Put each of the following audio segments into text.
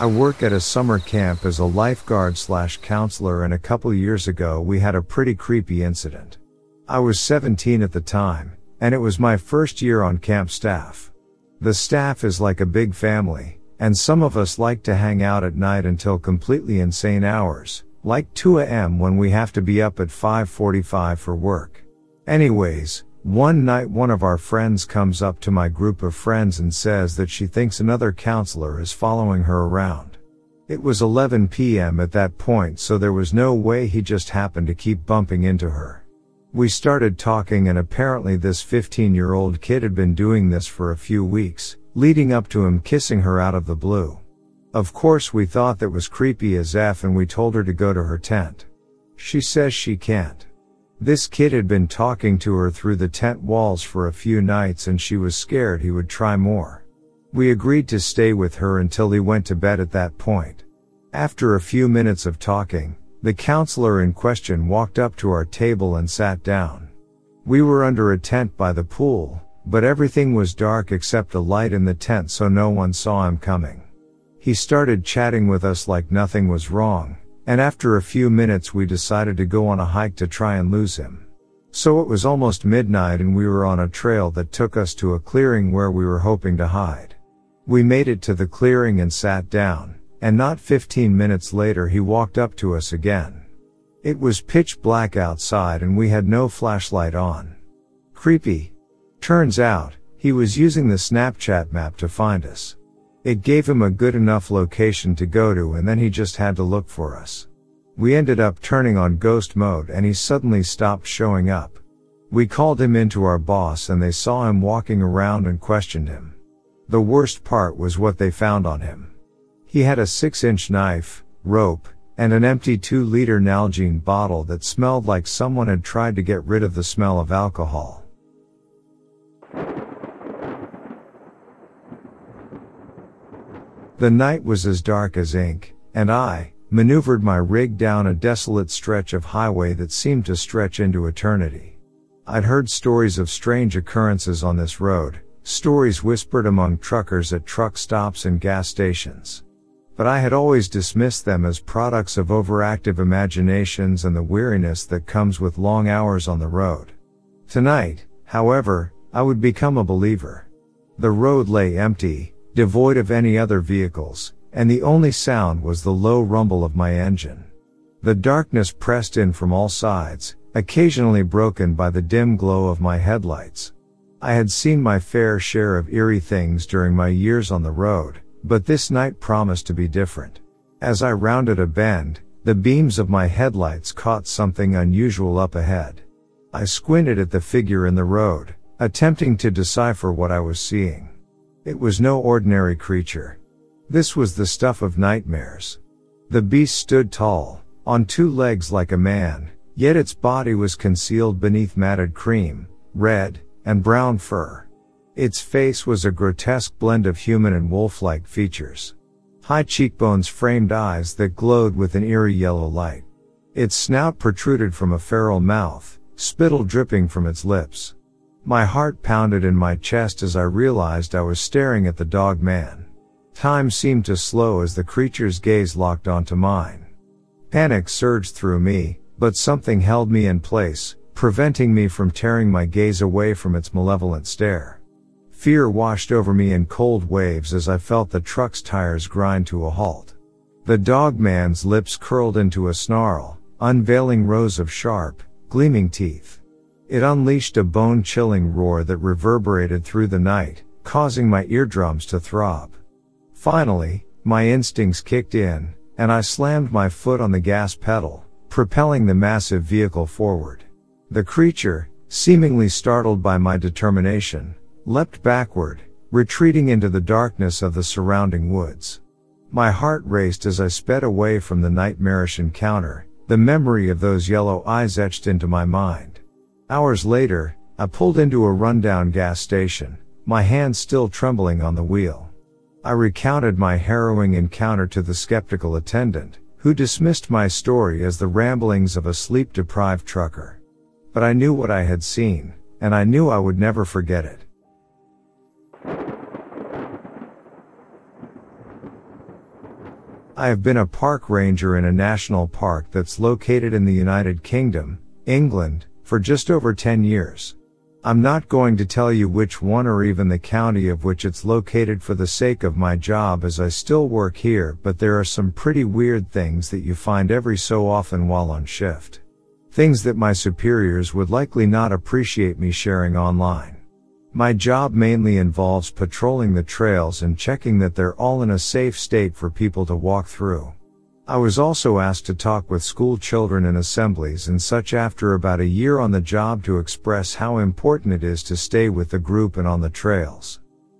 I work at a summer camp as a lifeguard slash counselor and a couple years ago we had a pretty creepy incident. I was 17 at the time, and it was my first year on camp staff. The staff is like a big family, and some of us like to hang out at night until completely insane hours, like 2 a.m. when we have to be up at 5.45 for work. Anyways, one night one of our friends comes up to my group of friends and says that she thinks another counselor is following her around. It was 11 p.m. at that point so there was no way he just happened to keep bumping into her. We started talking and apparently this 15 year old kid had been doing this for a few weeks, leading up to him kissing her out of the blue. Of course we thought that was creepy as F and we told her to go to her tent. She says she can't. This kid had been talking to her through the tent walls for a few nights and she was scared he would try more. We agreed to stay with her until he went to bed at that point. After a few minutes of talking, the counselor in question walked up to our table and sat down. We were under a tent by the pool, but everything was dark except a light in the tent so no one saw him coming. He started chatting with us like nothing was wrong, and after a few minutes we decided to go on a hike to try and lose him. So it was almost midnight and we were on a trail that took us to a clearing where we were hoping to hide. We made it to the clearing and sat down, and not 15 minutes later he walked up to us again. It was pitch black outside and we had no flashlight on. Creepy. Turns out, he was using the Snapchat map to find us. It gave him a good enough location to go to and then he just had to look for us. We ended up turning on ghost mode and he suddenly stopped showing up. We called him into our boss and they saw him walking around and questioned him. The worst part was what they found on him. He had a 6 inch knife, rope, and an empty 2 liter Nalgene bottle that smelled like someone had tried to get rid of the smell of alcohol. The night was as dark as ink, and I, maneuvered my rig down a desolate stretch of highway that seemed to stretch into eternity. I'd heard stories of strange occurrences on this road, stories whispered among truckers at truck stops and gas stations. But I had always dismissed them as products of overactive imaginations and the weariness that comes with long hours on the road. Tonight, however, I would become a believer. The road lay empty, devoid of any other vehicles, and the only sound was the low rumble of my engine. The darkness pressed in from all sides, occasionally broken by the dim glow of my headlights. I had seen my fair share of eerie things during my years on the road, but this night promised to be different. As I rounded a bend, the beams of my headlights caught something unusual up ahead. I squinted at the figure in the road, attempting to decipher what I was seeing. It was no ordinary creature. This was the stuff of nightmares. The beast stood tall, on two legs like a man, yet its body was concealed beneath matted cream, red, and brown fur. Its face was a grotesque blend of human and wolf-like features. High cheekbones framed eyes that glowed with an eerie yellow light. Its snout protruded from a feral mouth, spittle dripping from its lips. My heart pounded in my chest as I realized I was staring at the dog man. Time seemed to slow as the creature's gaze locked onto mine. Panic surged through me, but something held me in place, preventing me from tearing my gaze away from its malevolent stare. Fear washed over me in cold waves as I felt the truck's tires grind to a halt. The dog man's lips curled into a snarl, unveiling rows of sharp, gleaming teeth. It unleashed a bone chilling roar that reverberated through the night, causing my eardrums to throb. Finally, my instincts kicked in, and I slammed my foot on the gas pedal, propelling the massive vehicle forward. The creature, seemingly startled by my determination, leapt backward, retreating into the darkness of the surrounding woods. My heart raced as I sped away from the nightmarish encounter, the memory of those yellow eyes etched into my mind. Hours later, I pulled into a rundown gas station, my hands still trembling on the wheel. I recounted my harrowing encounter to the skeptical attendant, who dismissed my story as the ramblings of a sleep deprived trucker. But I knew what I had seen, and I knew I would never forget it. I have been a park ranger in a national park that's located in the United Kingdom, England, for just over 10 years. I'm not going to tell you which one or even the county of which it's located for the sake of my job as I still work here, but there are some pretty weird things that you find every so often while on shift. Things that my superiors would likely not appreciate me sharing online. My job mainly involves patrolling the trails and checking that they're all in a safe state for people to walk through. I was also asked to talk with school children in assemblies and such after about a year on the job to express how important it is to stay with the group and on the trails.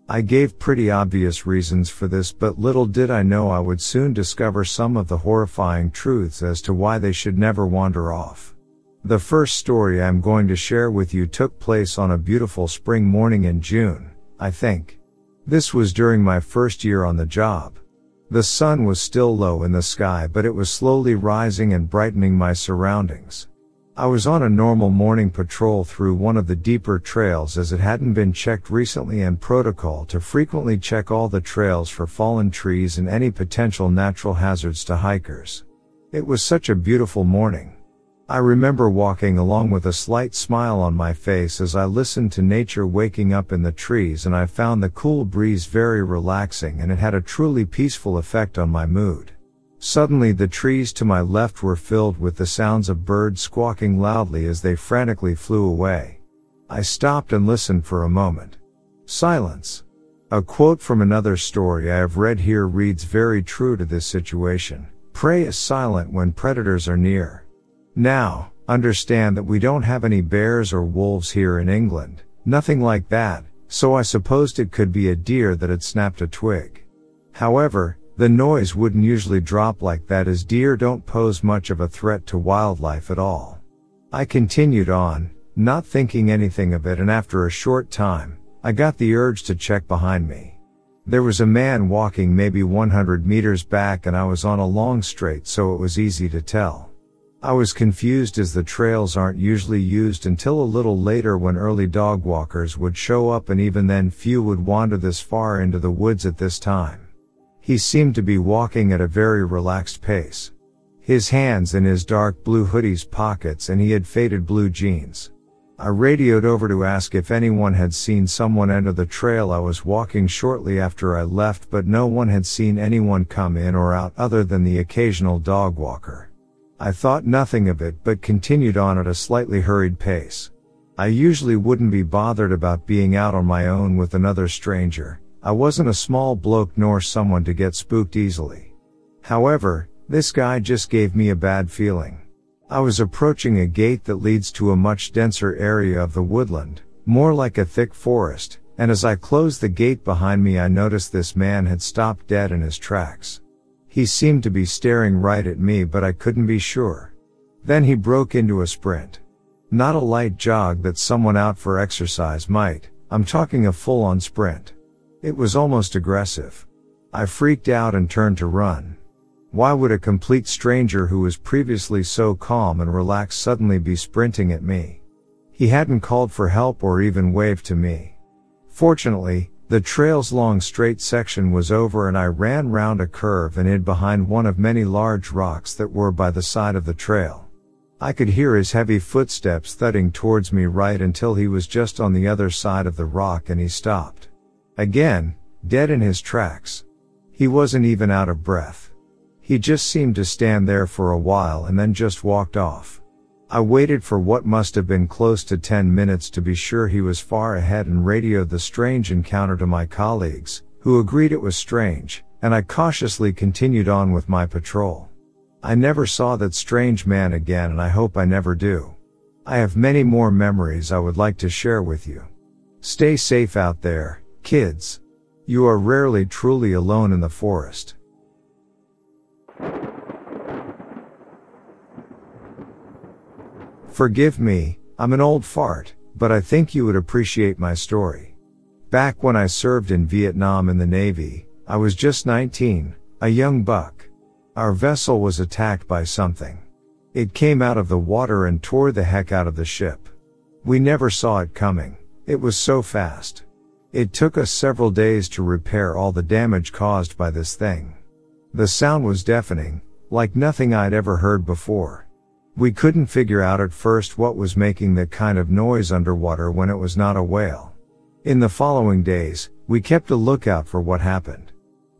I gave pretty obvious reasons for this, but little did I know I would soon discover some of the horrifying truths as to why they should never wander off. The first story I'm going to share with you took place on a beautiful spring morning in June, I think. This was during my first year on the job. The sun was still low in the sky, but it was slowly rising and brightening my surroundings. I was on a normal morning patrol through one of the deeper trails as it hadn't been checked recently and protocol to frequently check all the trails for fallen trees and any potential natural hazards to hikers. It was such a beautiful morning. I remember walking along with a slight smile on my face as I listened to nature waking up in the trees and I found the cool breeze very relaxing and it had a truly peaceful effect on my mood. Suddenly the trees to my left were filled with the sounds of birds squawking loudly as they frantically flew away. I stopped and listened for a moment. Silence. A quote from another story I have read here reads very true to this situation. Prey is silent when predators are near. Now, understand that we don't have any bears or wolves here in England, nothing like that, so I supposed it could be a deer that had snapped a twig. However, the noise wouldn't usually drop like that as deer don't pose much of a threat to wildlife at all. I continued on, not thinking anything of it and after a short time, I got the urge to check behind me. There was a man walking maybe 100 meters back and I was on a long straight so it was easy to tell. I was confused as the trails aren't usually used until a little later when early dog walkers would show up and even then few would wander this far into the woods at this time. He seemed to be walking at a very relaxed pace. His hands in his dark blue hoodie's pockets and he had faded blue jeans. I radioed over to ask if anyone had seen someone enter the trail I was walking shortly after I left but no one had seen anyone come in or out other than the occasional dog walker. I thought nothing of it but continued on at a slightly hurried pace. I usually wouldn't be bothered about being out on my own with another stranger, I wasn't a small bloke nor someone to get spooked easily. However, this guy just gave me a bad feeling. I was approaching a gate that leads to a much denser area of the woodland, more like a thick forest, and as I closed the gate behind me I noticed this man had stopped dead in his tracks. He seemed to be staring right at me but I couldn't be sure. Then he broke into a sprint. Not a light jog that someone out for exercise might, I'm talking a full on sprint. It was almost aggressive. I freaked out and turned to run. Why would a complete stranger who was previously so calm and relaxed suddenly be sprinting at me? He hadn't called for help or even waved to me. Fortunately, the trail's long straight section was over and I ran round a curve and hid behind one of many large rocks that were by the side of the trail. I could hear his heavy footsteps thudding towards me right until he was just on the other side of the rock and he stopped. Again, dead in his tracks. He wasn't even out of breath. He just seemed to stand there for a while and then just walked off. I waited for what must have been close to 10 minutes to be sure he was far ahead and radioed the strange encounter to my colleagues, who agreed it was strange, and I cautiously continued on with my patrol. I never saw that strange man again and I hope I never do. I have many more memories I would like to share with you. Stay safe out there, Kids. You are rarely truly alone in the forest. Forgive me, I'm an old fart, but I think you would appreciate my story. Back when I served in Vietnam in the Navy, I was just 19, a young buck. Our vessel was attacked by something. It came out of the water and tore the heck out of the ship. We never saw it coming. It was so fast. It took us several days to repair all the damage caused by this thing. The sound was deafening, like nothing I'd ever heard before. We couldn't figure out at first what was making that kind of noise underwater when it was not a whale. In the following days, we kept a lookout for what happened.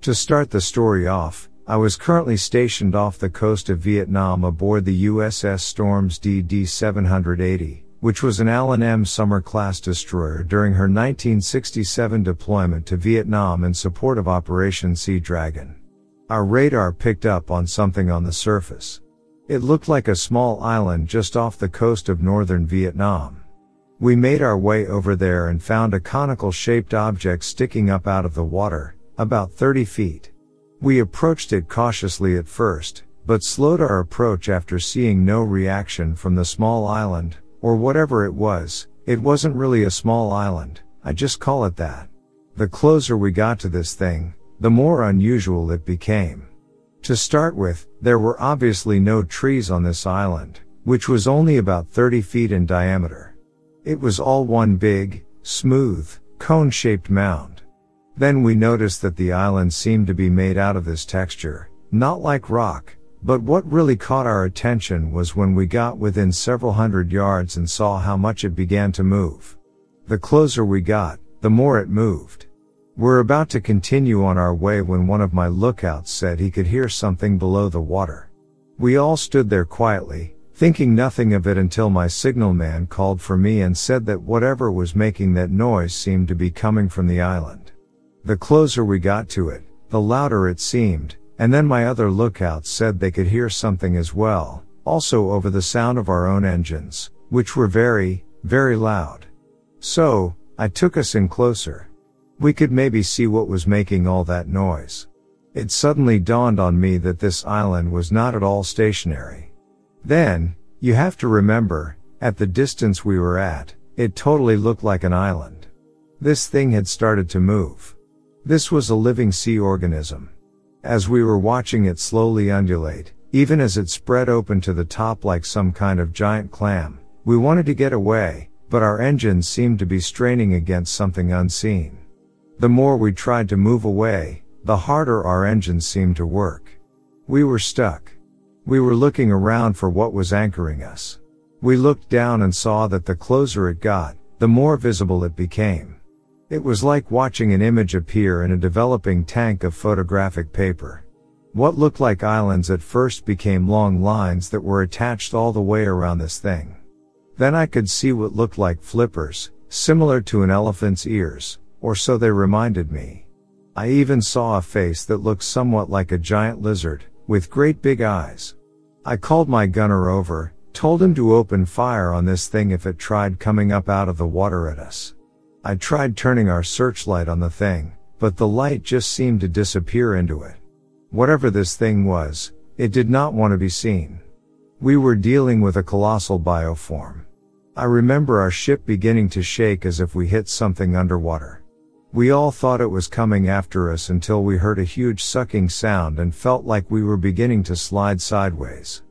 To start the story off, I was currently stationed off the coast of Vietnam aboard the USS Stormes DD 780, which was an Allen M. Sumner class destroyer during her 1967 deployment to Vietnam in support of Operation Sea Dragon. Our radar picked up on something on the surface. It looked like a small island just off the coast of northern Vietnam. We made our way over there and found a conical shaped object sticking up out of the water, about 30 feet. We approached it cautiously at first, but slowed our approach after seeing no reaction from the small island, or whatever it was, it wasn't really a small island, I just call it that. The closer we got to this thing, the more unusual it became. To start with, there were obviously no trees on this island, which was only about 30 feet in diameter. It was all one big, smooth, cone shaped mound. Then we noticed that the island seemed to be made out of this texture, not like rock, but what really caught our attention was when we got within several hundred yards and saw how much it began to move. The closer we got, the more it moved. We're about to continue on our way when one of my lookouts said he could hear something below the water. We all stood there quietly, thinking nothing of it until my signalman called for me and said that whatever was making that noise seemed to be coming from the island. The closer we got to it, the louder it seemed, and then my other lookouts said they could hear something as well, also over the sound of our own engines, which were very, very loud. So, I took us in closer. We could maybe see what was making all that noise. It suddenly dawned on me that this island was not at all stationary. Then, you have to remember, at the distance we were at, it totally looked like an island. This thing had started to move. This was a living sea organism. As we were watching it slowly undulate, even as it spread open to the top like some kind of giant clam, we wanted to get away, but our engines seemed to be straining against something unseen. The more we tried to move away, the harder our engines seemed to work. We were stuck. We were looking around for what was anchoring us. We looked down and saw that the closer it got, the more visible it became. It was like watching an image appear in a developing tank of photographic paper. What looked like islands at first became long lines that were attached all the way around this thing. Then I could see what looked like flippers, similar to an elephant's ears, or so they reminded me. I even saw a face that looked somewhat like a giant lizard, with great big eyes. I called my gunner over, told him to open fire on this thing if it tried coming up out of the water at us. I tried turning our searchlight on the thing, but the light just seemed to disappear into it. Whatever this thing was, it did not want to be seen. We were dealing with a colossal bioform. I remember our ship beginning to shake as if we hit something underwater. We all thought it was coming after us until we heard a huge sucking sound and felt like we were beginning to slide sideways.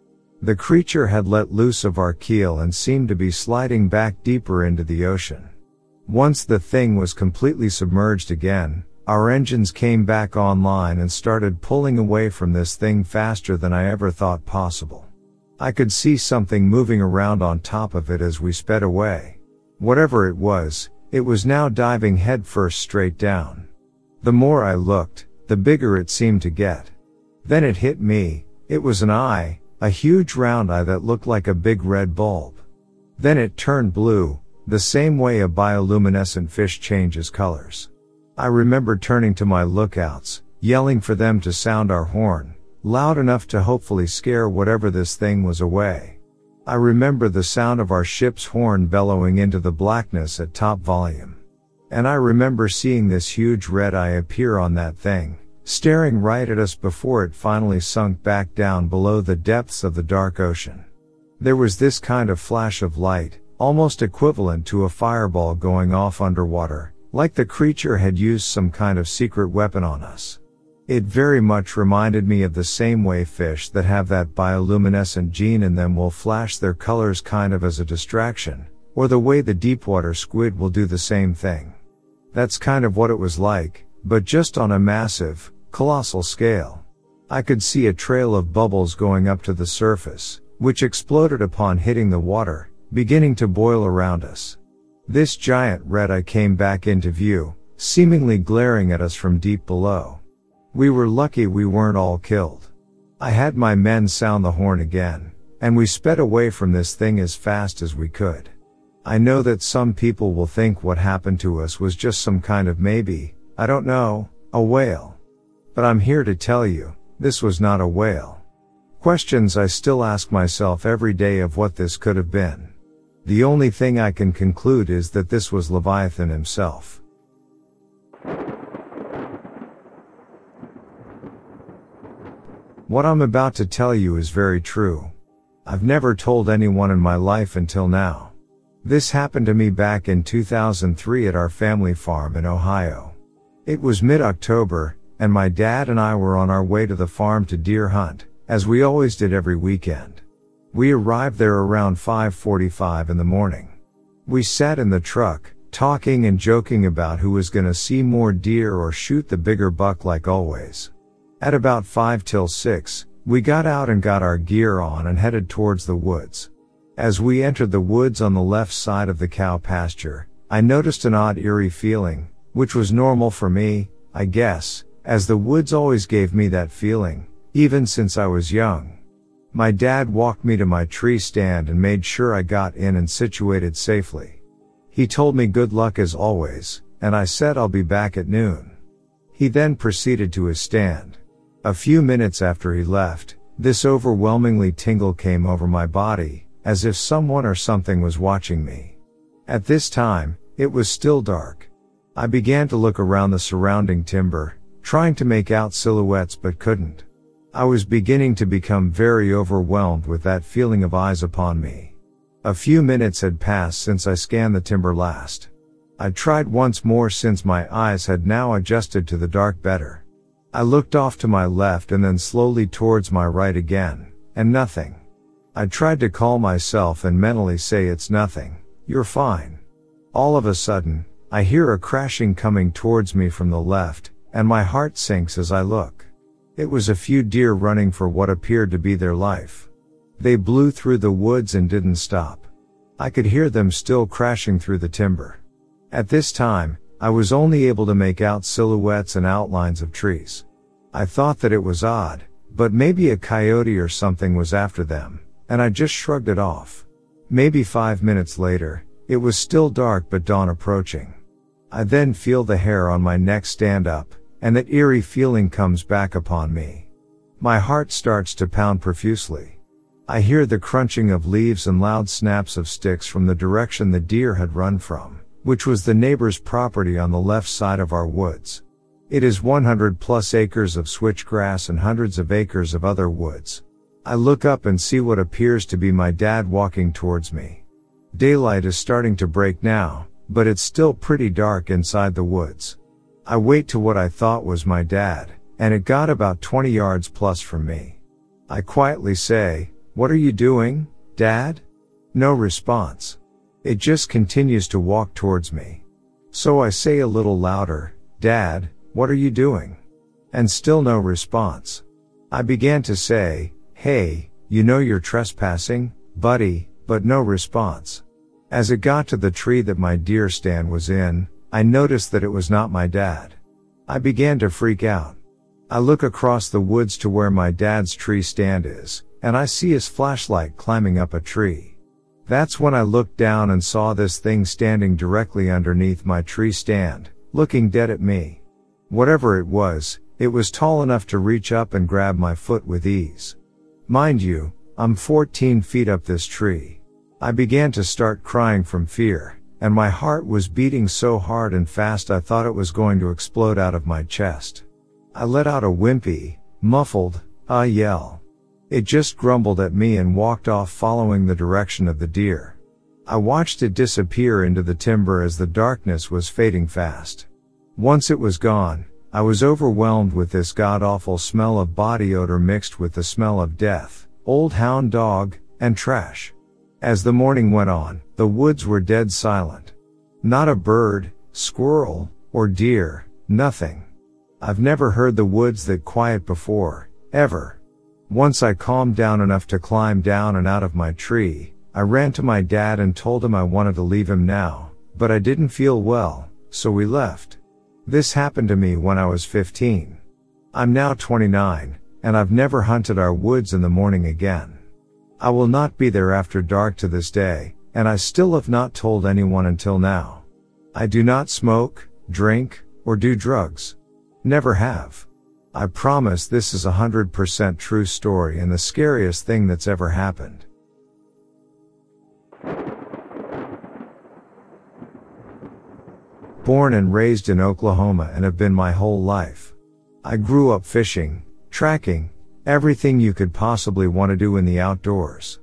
The creature had let loose of our keel and seemed to be sliding back deeper into the ocean. Once the thing was completely submerged again, our engines came back online and started pulling away from this thing faster than I ever thought possible. I could see something moving around on top of it as we sped away. Whatever it was, it was now diving headfirst straight down. The more I looked, the bigger it seemed to get. Then it hit me, it was an eye, a huge round eye that looked like a big red bulb. Then it turned blue, the same way a bioluminescent fish changes colors. I remember turning to my lookouts, yelling for them to sound our horn, loud enough to hopefully scare whatever this thing was away. I remember the sound of our ship's horn bellowing into the blackness at top volume. And I remember seeing this huge red eye appear on that thing, staring right at us before it finally sunk back down below the depths of the dark ocean. There was this kind of flash of light, almost equivalent to a fireball going off underwater, like the creature had used some kind of secret weapon on us. It very much reminded me of the same way fish that have that bioluminescent gene in them will flash their colors kind of as a distraction, or the way the deepwater squid will do the same thing. That's kind of what it was like, but just on a massive, colossal scale. I could see a trail of bubbles going up to the surface, which exploded upon hitting the water, beginning to boil around us. This giant red eye came back into view, seemingly glaring at us from deep below. We were lucky we weren't all killed. I had my men sound the horn again, and we sped away from this thing as fast as we could. I know that some people will think what happened to us was just some kind of maybe, I don't know, a whale. But I'm here to tell you, this was not a whale. Questions I still ask myself every day of what this could have been. The only thing I can conclude is that this was Leviathan himself. What I'm about to tell you is very true. I've never told anyone in my life until now. This happened to me back in 2003 at our family farm in Ohio. It was mid-October, and my dad and I were on our way to the farm to deer hunt, as we always did every weekend. We arrived there around 5:45 in the morning. We sat in the truck, talking and joking about who was gonna see more deer or shoot the bigger buck like always. At about 5 till 6, we got out and got our gear on and headed towards the woods. As we entered the woods on the left side of the cow pasture, I noticed an odd eerie feeling, which was normal for me, I guess, as the woods always gave me that feeling, even since I was young. My dad walked me to my tree stand and made sure I got in and situated safely. He told me good luck as always, and I said I'll be back at noon. He then proceeded to his stand. A few minutes after he left, this overwhelmingly tingle came over my body, as if someone or something was watching me. At this time, it was still dark. I began to look around the surrounding timber, trying to make out silhouettes but couldn't. I was beginning to become very overwhelmed with that feeling of eyes upon me. A few minutes had passed since I scanned the timber last. I tried once more since my eyes had now adjusted to the dark better. I looked off to my left and then slowly towards my right again, and nothing. I tried to call myself and mentally say it's nothing, you're fine. All of a sudden, I hear a crashing coming towards me from the left, and my heart sinks as I look. It was a few deer running for what appeared to be their life. They blew through the woods and didn't stop. I could hear them still crashing through the timber. At this time, I was only able to make out silhouettes and outlines of trees. I thought that it was odd, but maybe a coyote or something was after them, and I just shrugged it off. Maybe five minutes later, it was still dark but dawn approaching. I then feel the hair on my neck stand up, and that eerie feeling comes back upon me. My heart starts to pound profusely. I hear the crunching of leaves and loud snaps of sticks from the direction the deer had run from, which was the neighbor's property on the left side of our woods. It is 100 plus acres of switchgrass and hundreds of acres of other woods. I look up and see what appears to be my dad walking towards me. Daylight is starting to break now, but it's still pretty dark inside the woods. I wait to what I thought was my dad, and it got about 20 yards plus from me. I quietly say, what are you doing, dad? No response. It just continues to walk towards me. So I say a little louder, dad, what are you doing? And still no response. I began to say, hey, you know you're trespassing, buddy, but no response. As it got to the tree that my deer stand was in, I noticed that it was not my dad. I began to freak out. I look across the woods to where my dad's tree stand is, and I see his flashlight climbing up a tree. That's when I looked down and saw this thing standing directly underneath my tree stand, looking dead at me. Whatever it was, it was tall enough to reach up and grab my foot with ease. Mind you, I'm 14 feet up this tree. I began to start crying from fear, and my heart was beating so hard and fast I thought it was going to explode out of my chest. I let out a wimpy, muffled, ah yell. It just grumbled at me and walked off following the direction of the deer. I watched it disappear into the timber as the darkness was fading fast. Once it was gone, I was overwhelmed with this god awful smell of body odor mixed with the smell of death, old hound dog, and trash. As the morning went on, the woods were dead silent. Not a bird, squirrel, or deer, nothing. I've never heard the woods that quiet before, ever. Once I calmed down enough to climb down and out of my tree, I ran to my dad and told him I wanted to leave him now, but I didn't feel well, so we left. This happened to me when I was 15. I'm now 29, and I've never hunted our woods in the morning again. I will not be there after dark to this day, and I still have not told anyone until now. I do not smoke, drink, or do drugs. Never have. I promise this is a hundred percent true story and the scariest thing that's ever happened. Born and raised in Oklahoma and have been my whole life. I grew up fishing, tracking, Everything you could possibly want to do in the outdoors.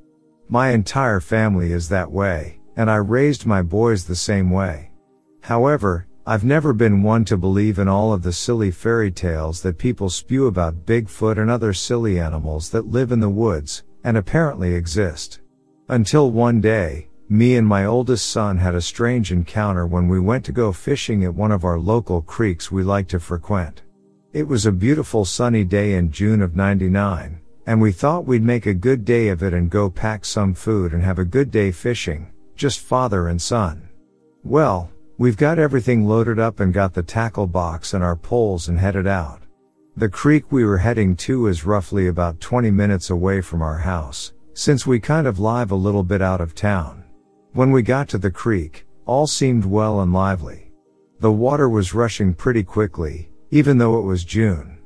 My entire family is that way, and I raised my boys the same way. However, I've never been one to believe in all of the silly fairy tales that people spew about Bigfoot and other silly animals that live in the woods, and apparently exist. Until one day, me and my oldest son had a strange encounter when we went to go fishing at one of our local creeks we like to frequent. It was a beautiful sunny day in June of 99, and we thought we'd make a good day of it and go pack some food and have a good day fishing, just father and son. Well, we've got everything loaded up and got the tackle box and our poles and headed out. The creek we were heading to is roughly about 20 minutes away from our house, since we kind of live a little bit out of town. When we got to the creek, all seemed well and lively. The water was rushing pretty quickly, even though it was June.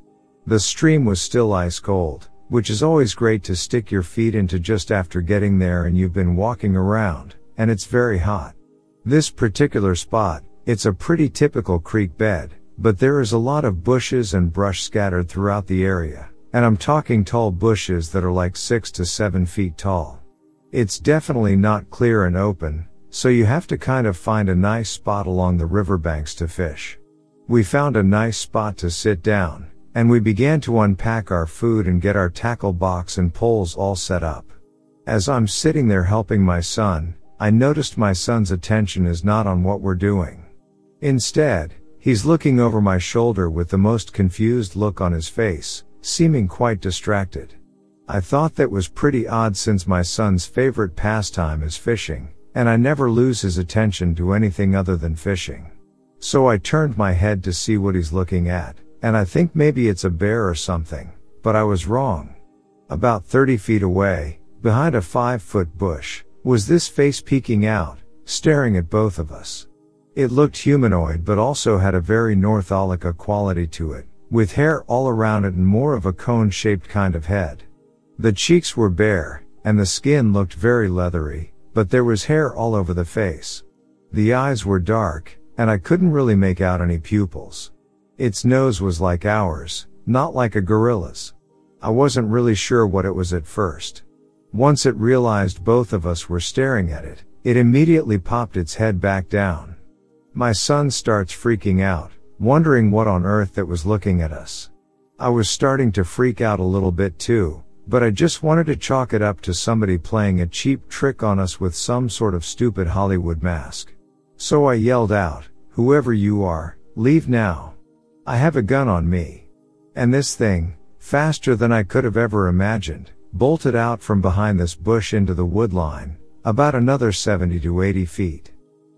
The stream was still ice cold, which is always great to stick your feet into just after getting there and you've been walking around, and it's very hot. This particular spot, it's a pretty typical creek bed, but there is a lot of bushes and brush scattered throughout the area, and I'm talking tall bushes that are like six to seven feet tall. It's definitely not clear and open, so you have to kind of find a nice spot along the riverbanks to fish. We found a nice spot to sit down, and we began to unpack our food and get our tackle box and poles all set up. As I'm sitting there helping my son, I noticed my son's attention is not on what we're doing. Instead, he's looking over my shoulder with the most confused look on his face, seeming quite distracted. I thought that was pretty odd since my son's favorite pastime is fishing, and I never lose his attention to anything other than fishing. So I turned my head to see what he's looking at, and I think maybe it's a bear or something, but I was wrong. About 30 feet away, behind a 5 foot bush, was this face peeking out, staring at both of us. It looked humanoid but also had a very Northalika quality to it, with hair all around it and more of a cone shaped kind of head. The cheeks were bare, and the skin looked very leathery, but there was hair all over the face. The eyes were dark, and I couldn't really make out any pupils. Its nose was like ours, not like a gorilla's. I wasn't really sure what it was at first. Once it realized both of us were staring at it, it immediately popped its head back down. My son starts freaking out, wondering what on earth that was looking at us. I was starting to freak out a little bit too, but I just wanted to chalk it up to somebody playing a cheap trick on us with some sort of stupid Hollywood mask. So I yelled out, whoever you are, leave now. I have a gun on me. And this thing, faster than I could have ever imagined, bolted out from behind this bush into the wood line, about another 70 to 80 feet.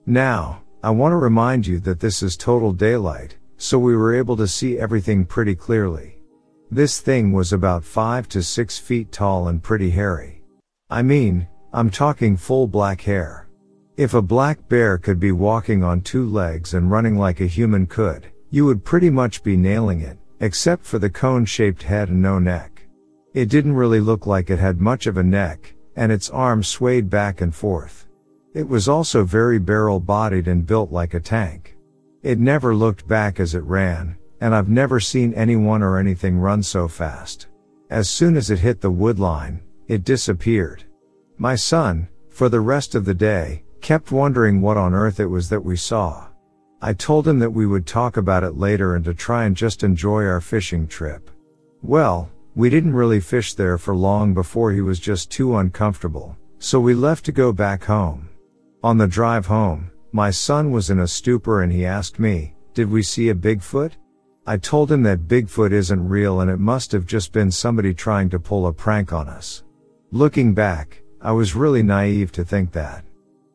Now, I want to remind you that this is total daylight, so we were able to see everything pretty clearly. This thing was about 5 to 6 feet tall and pretty hairy. I mean, I'm talking full black hair. If a black bear could be walking on two legs and running like a human could, you would pretty much be nailing it, except for the cone shaped head and no neck. It didn't really look like it had much of a neck, and its arms swayed back and forth. It was also very barrel bodied and built like a tank. It never looked back as it ran, and I've never seen anyone or anything run so fast. As soon as it hit the wood line, it disappeared. My son, for the rest of the day, kept wondering what on earth it was that we saw. I told him that we would talk about it later and to try and just enjoy our fishing trip. Well, we didn't really fish there for long before he was just too uncomfortable, so we left to go back home. On the drive home, my son was in a stupor and he asked me, did we see a Bigfoot? I told him that Bigfoot isn't real and it must have just been somebody trying to pull a prank on us. Looking back, I was really naive to think that.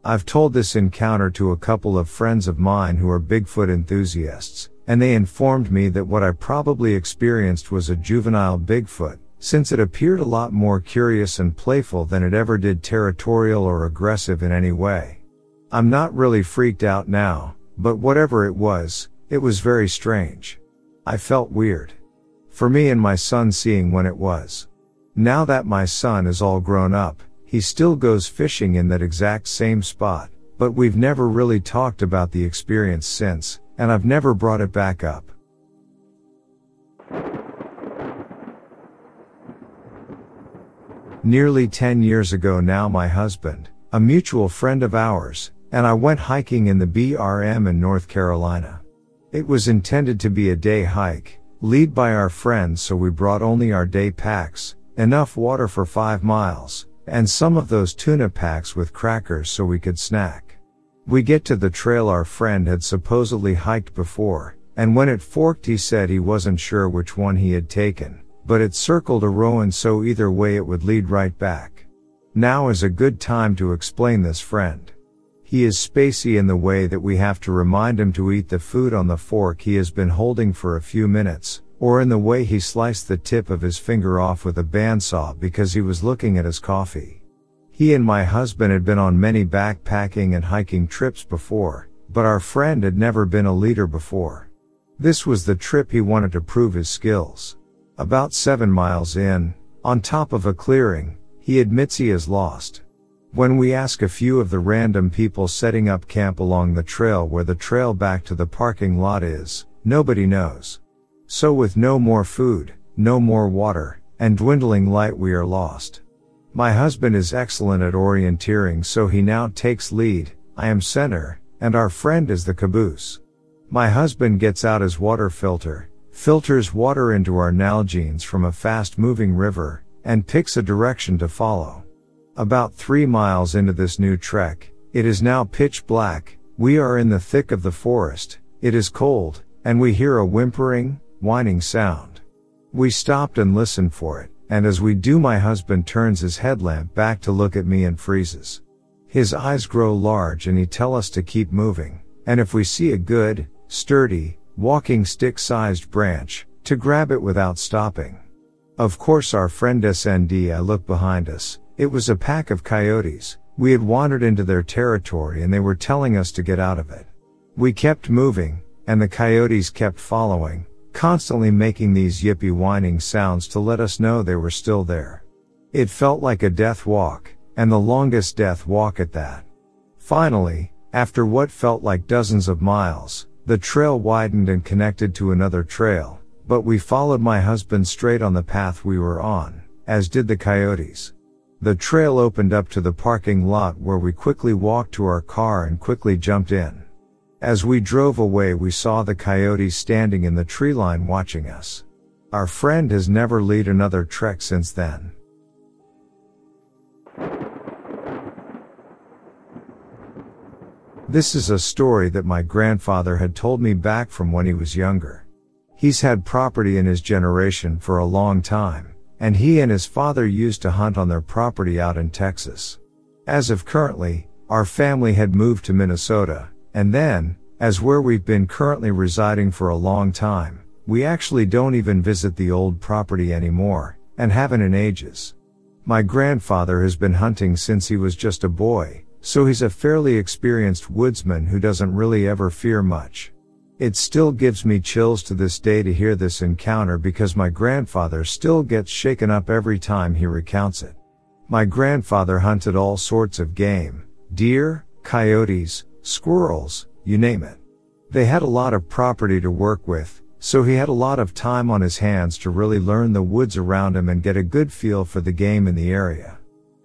I've told this encounter to a couple of friends of mine who are Bigfoot enthusiasts, and they informed me that what I probably experienced was a juvenile Bigfoot, since it appeared a lot more curious and playful than it ever did territorial or aggressive in any way. I'm not really freaked out now, but whatever it was, it was very strange. I felt weird. For me and my son seeing when it was. Now that my son is all grown up, he still goes fishing in that exact same spot, but we've never really talked about the experience since, and I've never brought it back up. Nearly 10 years ago now my husband, a mutual friend of ours, and I went hiking in the BRM in North Carolina. It was intended to be a day hike, lead by our friends so we brought only our day packs, enough water for five miles, and some of those tuna packs with crackers so we could snack. We get to the trail our friend had supposedly hiked before, and when it forked he said he wasn't sure which one he had taken, but it circled a row and so either way it would lead right back. Now is a good time to explain this friend. He is spacey in the way that we have to remind him to eat the food on the fork he has been holding for a few minutes, or in the way he sliced the tip of his finger off with a bandsaw because he was looking at his coffee. He and my husband had been on many backpacking and hiking trips before, but our friend had never been a leader before. This was the trip he wanted to prove his skills. About seven miles in, on top of a clearing, he admits he is lost. When we ask a few of the random people setting up camp along the trail where the trail back to the parking lot is, nobody knows. So with no more food, no more water, and dwindling light we are lost. My husband is excellent at orienteering so he now takes lead, I am center, and our friend is the caboose. My husband gets out his water filter, filters water into our Nalgene's from a fast moving river, and picks a direction to follow. About three miles into this new trek, it is now pitch black, we are in the thick of the forest, it is cold, and we hear a whimpering, whining sound. We stopped and listened for it, and as we do my husband turns his headlamp back to look at me and freezes. His eyes grow large and he tell us to keep moving, and if we see a good, sturdy, walking stick sized branch, to grab it without stopping. Of course our friend SND I look behind us, it was a pack of coyotes, we had wandered into their territory and they were telling us to get out of it. We kept moving, and the coyotes kept following, constantly making these yippy whining sounds to let us know they were still there. It felt like a death walk, and the longest death walk at that. Finally, after what felt like dozens of miles, the trail widened and connected to another trail, but we followed my husband straight on the path we were on, as did the coyotes. The trail opened up to the parking lot where we quickly walked to our car and quickly jumped in. As we drove away, we saw the coyotes standing in the tree line watching us. Our friend has never lead another trek since then. This is a story that my grandfather had told me back from when he was younger. He's had property in his generation for a long time, and he and his father used to hunt on their property out in Texas. As of currently, our family had moved to Minnesota, and then, as where we've been currently residing for a long time, we actually don't even visit the old property anymore, and haven't in ages. My grandfather has been hunting since he was just a boy, so he's a fairly experienced woodsman who doesn't really ever fear much. It still gives me chills to this day to hear this encounter because my grandfather still gets shaken up every time he recounts it. My grandfather hunted all sorts of game, deer, coyotes, squirrels, you name it. They had a lot of property to work with, so he had a lot of time on his hands to really learn the woods around him and get a good feel for the game in the area.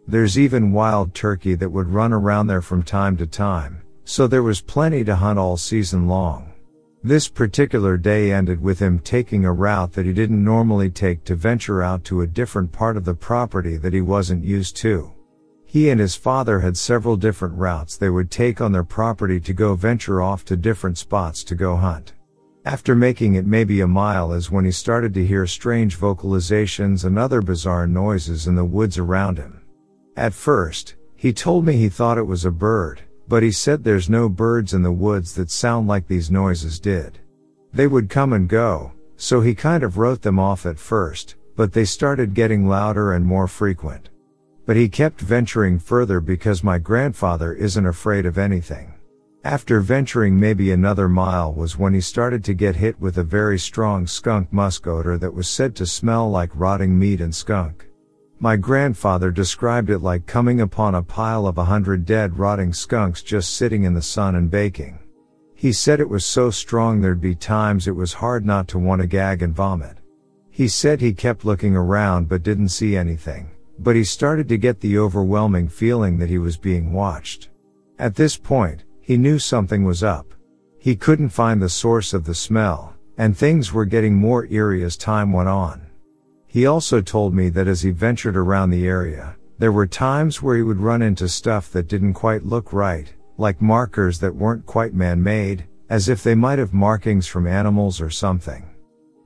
There's even wild turkey that would run around there from time to time, so there was plenty to hunt all season long. This particular day ended with him taking a route that he didn't normally take to venture out to a different part of the property that he wasn't used to. He and his father had several different routes they would take on their property to go venture off to different spots to go hunt. After making it maybe a mile is when he started to hear strange vocalizations and other bizarre noises in the woods around him. At first, he told me he thought it was a bird, but he said there's no birds in the woods that sound like these noises did. They would come and go, so he kind of wrote them off at first, but they started getting louder and more frequent. But he kept venturing further because my grandfather isn't afraid of anything. After venturing maybe another mile was when he started to get hit with a very strong skunk musk odor that was said to smell like rotting meat and skunk. My grandfather described it like coming upon a pile of a hundred dead rotting skunks just sitting in the sun and baking. He said it was so strong there'd be times it was hard not to want to gag and vomit. He said he kept looking around but didn't see anything but he started to get the overwhelming feeling that he was being watched. At this point, he knew something was up. He couldn't find the source of the smell, and things were getting more eerie as time went on. He also told me that as he ventured around the area, there were times where he would run into stuff that didn't quite look right, like markers that weren't quite man-made, as if they might have markings from animals or something.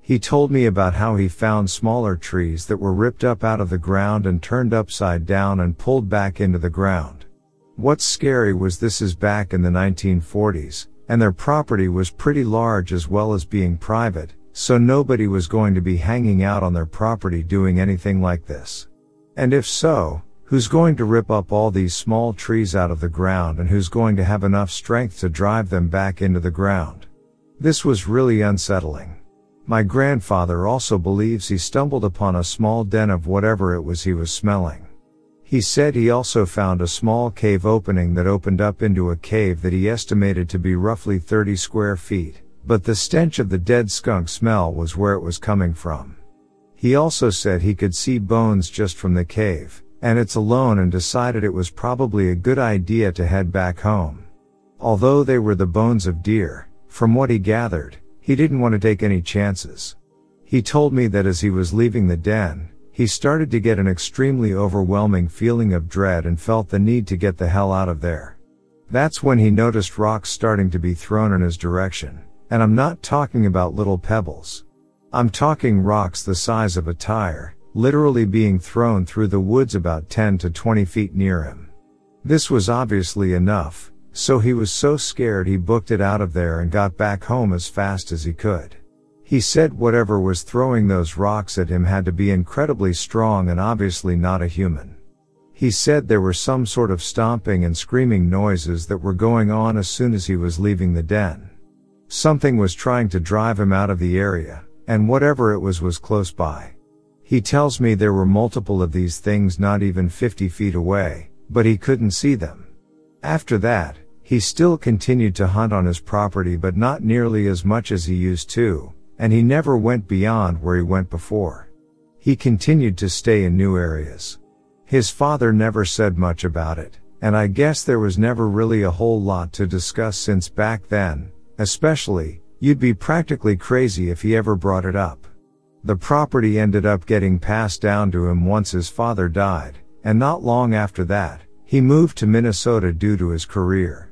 He told me about how he found smaller trees that were ripped up out of the ground and turned upside down and pulled back into the ground. What's scary was this is back in the 1940s, and their property was pretty large as well as being private, so nobody was going to be hanging out on their property doing anything like this. And if so, who's going to rip up all these small trees out of the ground and who's going to have enough strength to drive them back into the ground? This was really unsettling. My grandfather also believes he stumbled upon a small den of whatever it was he was smelling. He said he also found a small cave opening that opened up into a cave that he estimated to be roughly 30 square feet, but the stench of the dead skunk smell was where it was coming from. He also said he could see bones just from the cave, and it's alone and decided it was probably a good idea to head back home. Although they were the bones of deer, from what he gathered, he didn't want to take any chances. He told me that as he was leaving the den, he started to get an extremely overwhelming feeling of dread and felt the need to get the hell out of there. That's when he noticed rocks starting to be thrown in his direction. And I'm not talking about little pebbles. I'm talking rocks the size of a tire, literally being thrown through the woods about 10 to 20 feet near him. This was obviously enough, so he was so scared he booked it out of there and got back home as fast as he could. He said whatever was throwing those rocks at him had to be incredibly strong and obviously not a human. He said there were some sort of stomping and screaming noises that were going on as soon as he was leaving the den. Something was trying to drive him out of the area, and whatever it was was close by. He tells me there were multiple of these things not even 50 feet away, but he couldn't see them. After that, he still continued to hunt on his property but not nearly as much as he used to, and he never went beyond where he went before. He continued to stay in new areas. His father never said much about it, and I guess there was never really a whole lot to discuss since back then, especially, you'd be practically crazy if he ever brought it up. The property ended up getting passed down to him once his father died, and not long after that, he moved to Minnesota due to his career.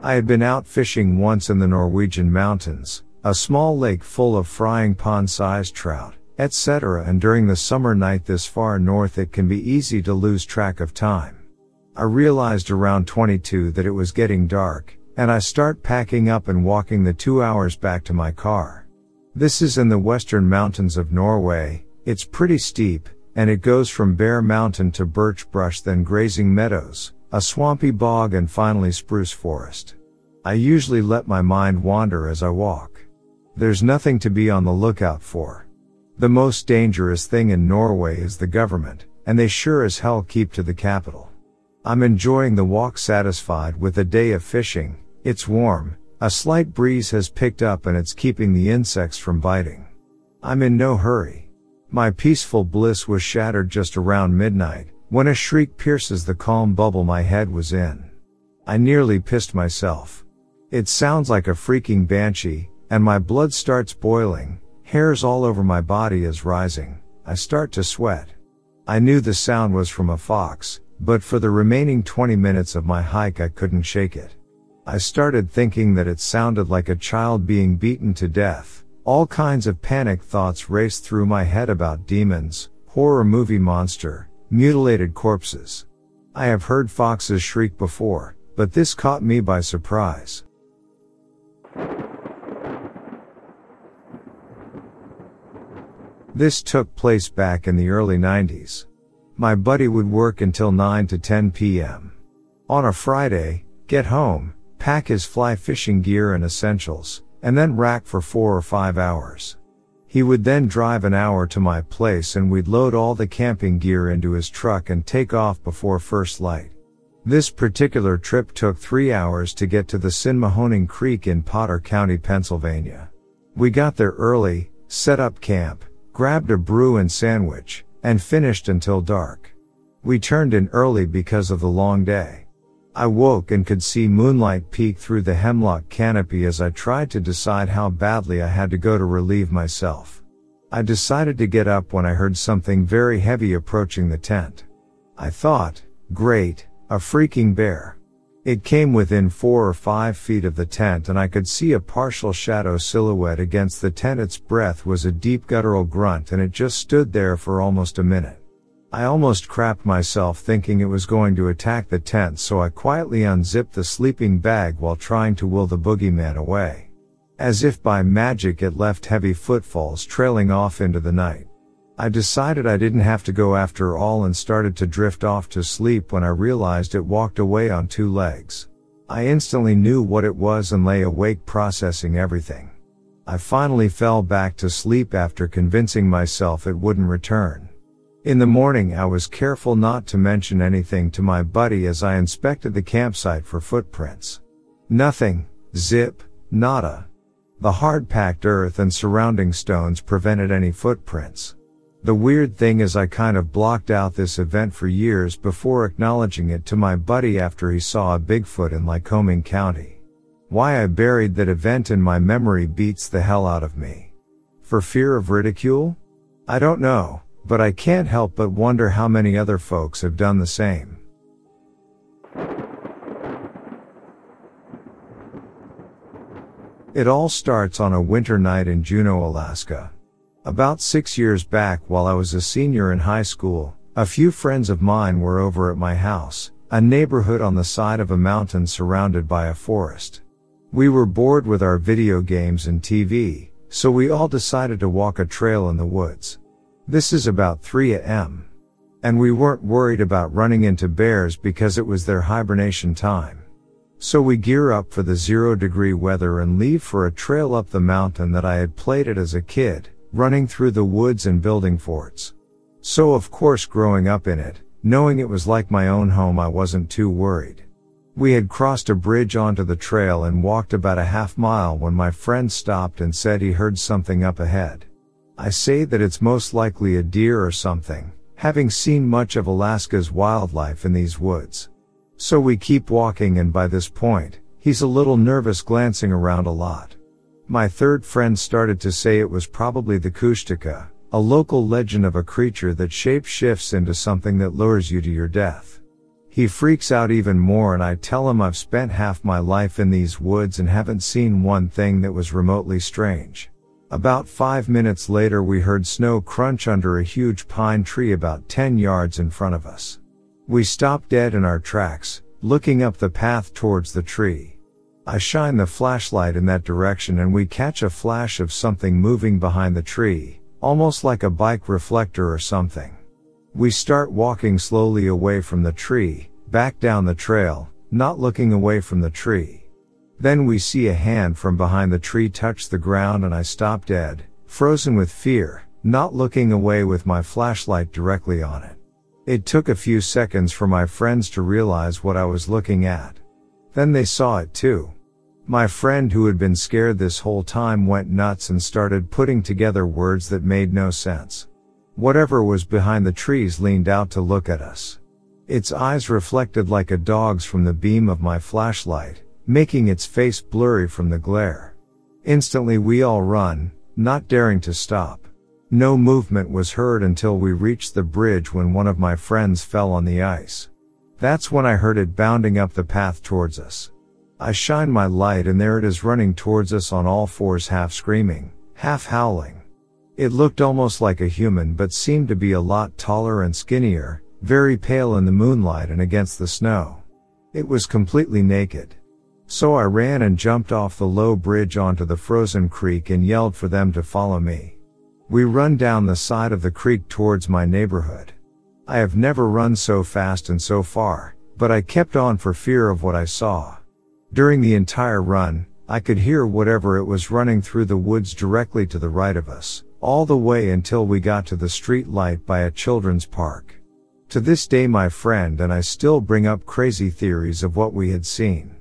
I had been out fishing once in the Norwegian mountains, a small lake full of frying pond sized trout, etc. and during the summer night this far north it can be easy to lose track of time. I realized around 22 that it was getting dark, and I start packing up and walking the two hours back to my car. This is in the western mountains of Norway, it's pretty steep, and it goes from bare mountain to birch brush then grazing meadows, a swampy bog and finally spruce forest. I usually let my mind wander as I walk. There's nothing to be on the lookout for. The most dangerous thing in Norway is the government, and they sure as hell keep to the capital. I'm enjoying the walk satisfied with a day of fishing, it's warm, a slight breeze has picked up and it's keeping the insects from biting. I'm in no hurry. My peaceful bliss was shattered just around midnight, when a shriek pierces the calm bubble my head was in. I nearly pissed myself. It sounds like a freaking banshee, and my blood starts boiling, hairs all over my body is rising, I start to sweat. I knew the sound was from a fox, but for the remaining 20 minutes of my hike I couldn't shake it. I started thinking that it sounded like a child being beaten to death. All kinds of panic thoughts raced through my head about demons, horror movie monster, mutilated corpses. I have heard foxes shriek before, but this caught me by surprise. This took place back in the early 90s. My buddy would work until 9 to 10 p.m. On a Friday, get home, pack his fly fishing gear and essentials, and then rack for four or five hours. He would then drive an hour to my place and we'd load all the camping gear into his truck and take off before first light. This particular trip took three hours to get to the Sinnemahoning Creek in Potter County, Pennsylvania. We got there early, set up camp, grabbed a brew and sandwich, and finished until dark. We turned in early because of the long day. I woke and could see moonlight peek through the hemlock canopy as I tried to decide how badly I had to go to relieve myself. I decided to get up when I heard something very heavy approaching the tent. I thought, great, a freaking bear. It came within four or five feet of the tent and I could see a partial shadow silhouette against the tent. Its breath was a deep guttural grunt and it just stood there for almost a minute. I almost crapped myself thinking it was going to attack the tent so I quietly unzipped the sleeping bag while trying to will the boogeyman away. As if by magic it left heavy footfalls trailing off into the night. I decided I didn't have to go after all and started to drift off to sleep when I realized it walked away on two legs. I instantly knew what it was and lay awake processing everything. I finally fell back to sleep after convincing myself it wouldn't return. In the morning I was careful not to mention anything to my buddy as I inspected the campsite for footprints. Nothing, zip, nada. The hard packed earth and surrounding stones prevented any footprints. The weird thing is I kind of blocked out this event for years before acknowledging it to my buddy after he saw a Bigfoot in Lycoming County. Why I buried that event in my memory beats the hell out of me. For fear of ridicule? I don't know, but I can't help but wonder how many other folks have done the same. It all starts on a winter night in Juneau, Alaska. About six years back while I was a senior in high school, a few friends of mine were over at my house, a neighborhood on the side of a mountain surrounded by a forest. We were bored with our video games and TV, so we all decided to walk a trail in the woods. This is about 3 a.m. And we weren't worried about running into bears because it was their hibernation time. So we gear up for the zero degree weather and leave for a trail up the mountain that I had played at as a kid, running through the woods and building forts. So of course growing up in it, knowing it was like my own home I wasn't too worried. We had crossed a bridge onto the trail and walked about a half mile when my friend stopped and said he heard something up ahead. I say that it's most likely a deer or something, having seen much of Alaska's wildlife in these woods. So we keep walking and by this point, he's a little nervous glancing around a lot. My third friend started to say it was probably the Kushtaka, a local legend of a creature that shape shifts into something that lures you to your death. He freaks out even more and I tell him I've spent half my life in these woods and haven't seen one thing that was remotely strange. About five minutes later we heard snow crunch under a huge pine tree about 10 yards in front of us. We stopped dead in our tracks, looking up the path towards the tree. I shine the flashlight in that direction and we catch a flash of something moving behind the tree, almost like a bike reflector or something. We start walking slowly away from the tree, back down the trail, not looking away from the tree. Then we see a hand from behind the tree touch the ground and I stop dead, frozen with fear, not looking away with my flashlight directly on it. It took a few seconds for my friends to realize what I was looking at. Then they saw it too. My friend who had been scared this whole time went nuts and started putting together words that made no sense. Whatever was behind the trees leaned out to look at us. Its eyes reflected like a dog's from the beam of my flashlight, making its face blurry from the glare. Instantly we all run, not daring to stop. No movement was heard until we reached the bridge when one of my friends fell on the ice. That's when I heard it bounding up the path towards us. I shine my light and there it is running towards us on all fours half screaming, half howling. It looked almost like a human but seemed to be a lot taller and skinnier, very pale in the moonlight and against the snow. It was completely naked. So I ran and jumped off the low bridge onto the frozen creek and yelled for them to follow me. We run down the side of the creek towards my neighborhood. I have never run so fast and so far, but I kept on for fear of what I saw. During the entire run, I could hear whatever it was running through the woods directly to the right of us, all the way until we got to the street light by a children's park. To this day my friend and I still bring up crazy theories of what we had seen.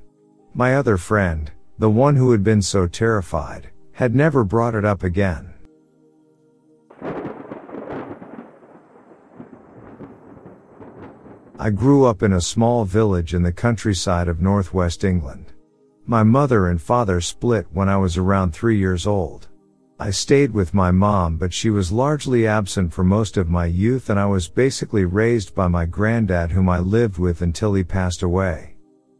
My other friend, the one who had been so terrified, had never brought it up again. I grew up in a small village in the countryside of northwest England. My mother and father split when I was around three years old. I stayed with my mom, but she was largely absent for most of my youth and I was basically raised by my granddad whom I lived with until he passed away.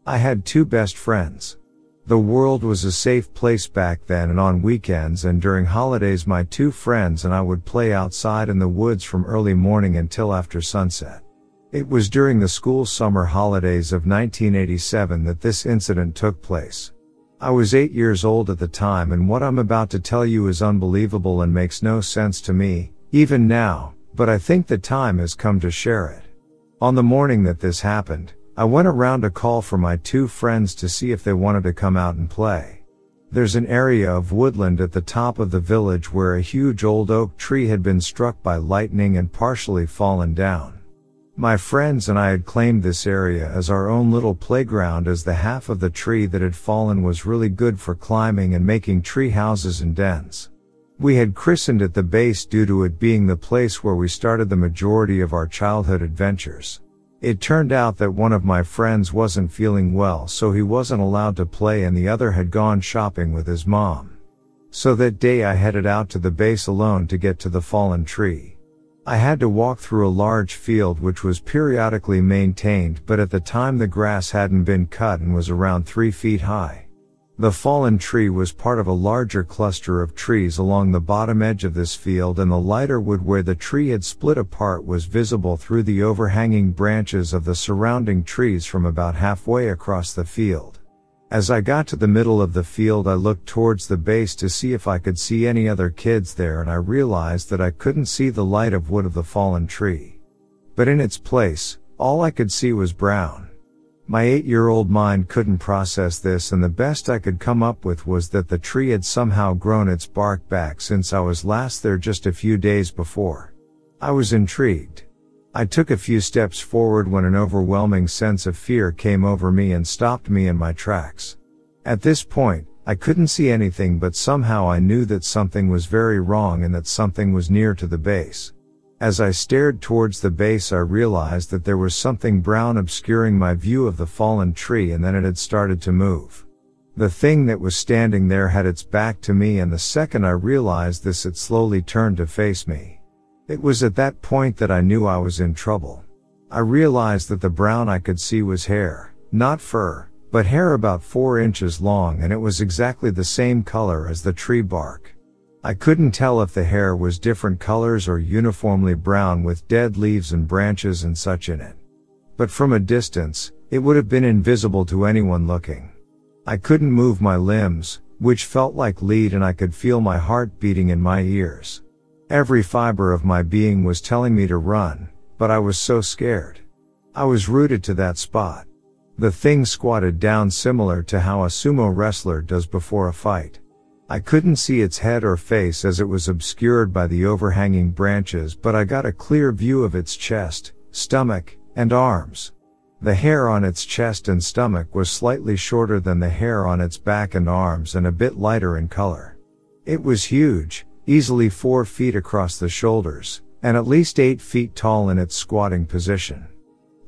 I had two best friends. The world was a safe place back then and on weekends and during holidays my two friends and I would play outside in the woods from early morning until after sunset. It was during the school summer holidays of 1987 that this incident took place. I was eight years old at the time and what I'm about to tell you is unbelievable and makes no sense to me, even now, but I think the time has come to share it. On the morning that this happened, I went around to call for my two friends to see if they wanted to come out and play. There's an area of woodland at the top of the village where a huge old oak tree had been struck by lightning and partially fallen down. My friends and I had claimed this area as our own little playground as the half of the tree that had fallen was really good for climbing and making tree houses and dens. We had christened it the base due to it being the place where we started the majority of our childhood adventures. It turned out that one of my friends wasn't feeling well so he wasn't allowed to play and the other had gone shopping with his mom. So that day I headed out to the base alone to get to the fallen tree. I had to walk through a large field which was periodically maintained but at the time the grass hadn't been cut and was around three feet high. The fallen tree was part of a larger cluster of trees along the bottom edge of this field and the lighter wood where the tree had split apart was visible through the overhanging branches of the surrounding trees from about halfway across the field. As I got to the middle of the field I looked towards the base to see if I could see any other kids there and I realized that I couldn't see the light of wood of the fallen tree. But in its place, all I could see was brown. My eight year old mind couldn't process this and the best I could come up with was that the tree had somehow grown its bark back since I was last there just a few days before. I was intrigued. I took a few steps forward when an overwhelming sense of fear came over me and stopped me in my tracks. At this point, I couldn't see anything but somehow I knew that something was very wrong and that something was near to the base. As I stared towards the base I realized that there was something brown obscuring my view of the fallen tree and then it had started to move. The thing that was standing there had its back to me and the second I realized this it slowly turned to face me. It was at that point that I knew I was in trouble. I realized that the brown I could see was hair, not fur, but hair about four inches long and it was exactly the same color as the tree bark. I couldn't tell if the hair was different colors or uniformly brown with dead leaves and branches and such in it. But from a distance, it would have been invisible to anyone looking. I couldn't move my limbs, which felt like lead and I could feel my heart beating in my ears. Every fiber of my being was telling me to run, but I was so scared. I was rooted to that spot. The thing squatted down similar to how a sumo wrestler does before a fight. I couldn't see its head or face as it was obscured by the overhanging branches, but I got a clear view of its chest, stomach, and arms. The hair on its chest and stomach was slightly shorter than the hair on its back and arms and a bit lighter in color. It was huge, easily four feet across the shoulders, and at least eight feet tall in its squatting position.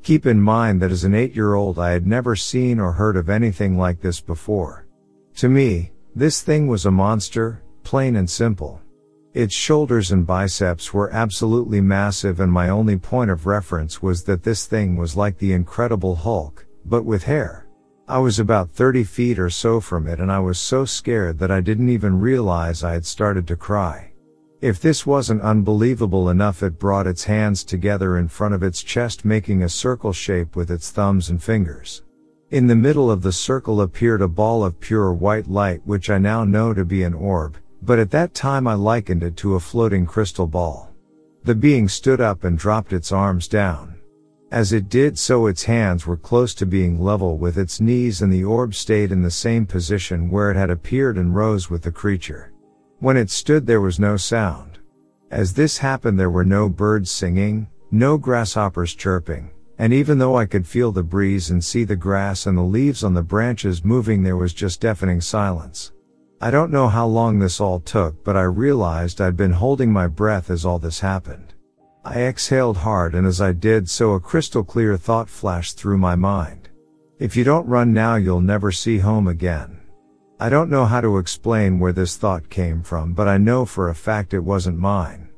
Keep in mind that as an eight year old I had never seen or heard of anything like this before. To me, this thing was a monster, plain and simple. Its shoulders and biceps were absolutely massive and my only point of reference was that this thing was like the Incredible Hulk, but with hair. I was about 30 feet or so from it and I was so scared that I didn't even realize I had started to cry. If this wasn't unbelievable enough it brought its hands together in front of its chest making a circle shape with its thumbs and fingers. In the middle of the circle appeared a ball of pure white light which I now know to be an orb, but at that time I likened it to a floating crystal ball. The being stood up and dropped its arms down. As it did so its hands were close to being level with its knees and the orb stayed in the same position where it had appeared and rose with the creature. When it stood there was no sound. As this happened there were no birds singing, no grasshoppers chirping, and even though I could feel the breeze and see the grass and the leaves on the branches moving, there was just deafening silence. I don't know how long this all took, but I realized I'd been holding my breath as all this happened. I exhaled hard and as I did so a crystal clear thought flashed through my mind. If you don't run now you'll never see home again. I don't know how to explain where this thought came from but I know for a fact it wasn't mine.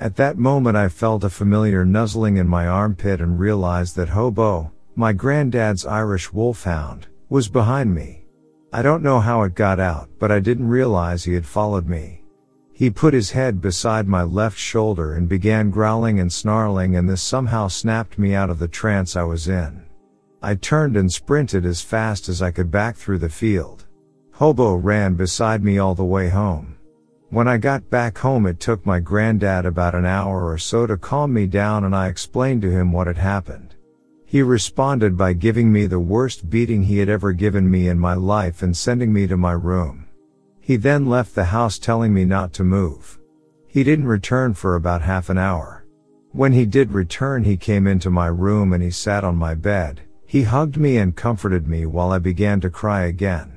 At that moment I felt a familiar nuzzling in my armpit and realized that Hobo, my granddad's Irish wolfhound, was behind me. I don't know how it got out, but I didn't realize he had followed me. He put his head beside my left shoulder and began growling and snarling and this somehow snapped me out of the trance I was in. I turned and sprinted as fast as I could back through the field. Hobo ran beside me all the way home. When I got back home it took my granddad about an hour or so to calm me down and I explained to him what had happened. He responded by giving me the worst beating he had ever given me in my life and sending me to my room. He then left the house telling me not to move. He didn't return for about half an hour. When he did return he came into my room and he sat on my bed. He hugged me and comforted me while I began to cry again.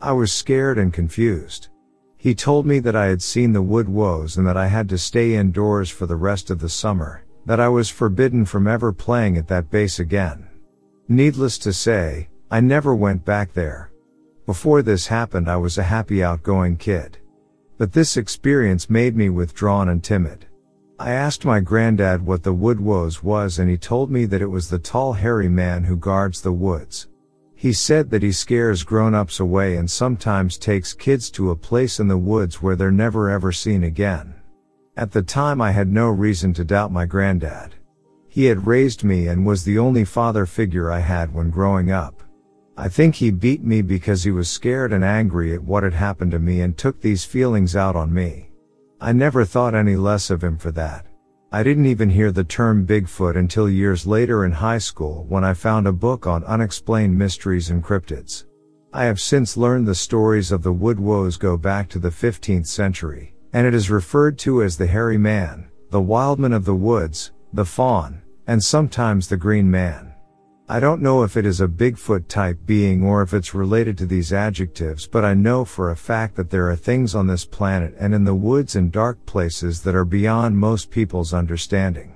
I was scared and confused. He told me that I had seen the woodwose and that I had to stay indoors for the rest of the summer, that I was forbidden from ever playing at that base again. Needless to say, I never went back there. Before this happened I was a happy outgoing kid. But this experience made me withdrawn and timid. I asked my granddad what the woodwose was and he told me that it was the tall hairy man who guards the woods. He said that he scares grown-ups away and sometimes takes kids to a place in the woods where they're never ever seen again. At the time I had no reason to doubt my granddad. He had raised me and was the only father figure I had when growing up. I think he beat me because he was scared and angry at what had happened to me and took these feelings out on me. I never thought any less of him for that. I didn't even hear the term Bigfoot until years later in high school when I found a book on unexplained mysteries and cryptids. I have since learned the stories of the woodwose go back to the 15th century, and it is referred to as the hairy man, the wildman of the woods, the faun, and sometimes the green man. I don't know if it is a Bigfoot type being or if it's related to these adjectives, but I know for a fact that there are things on this planet and in the woods and dark places that are beyond most people's understanding.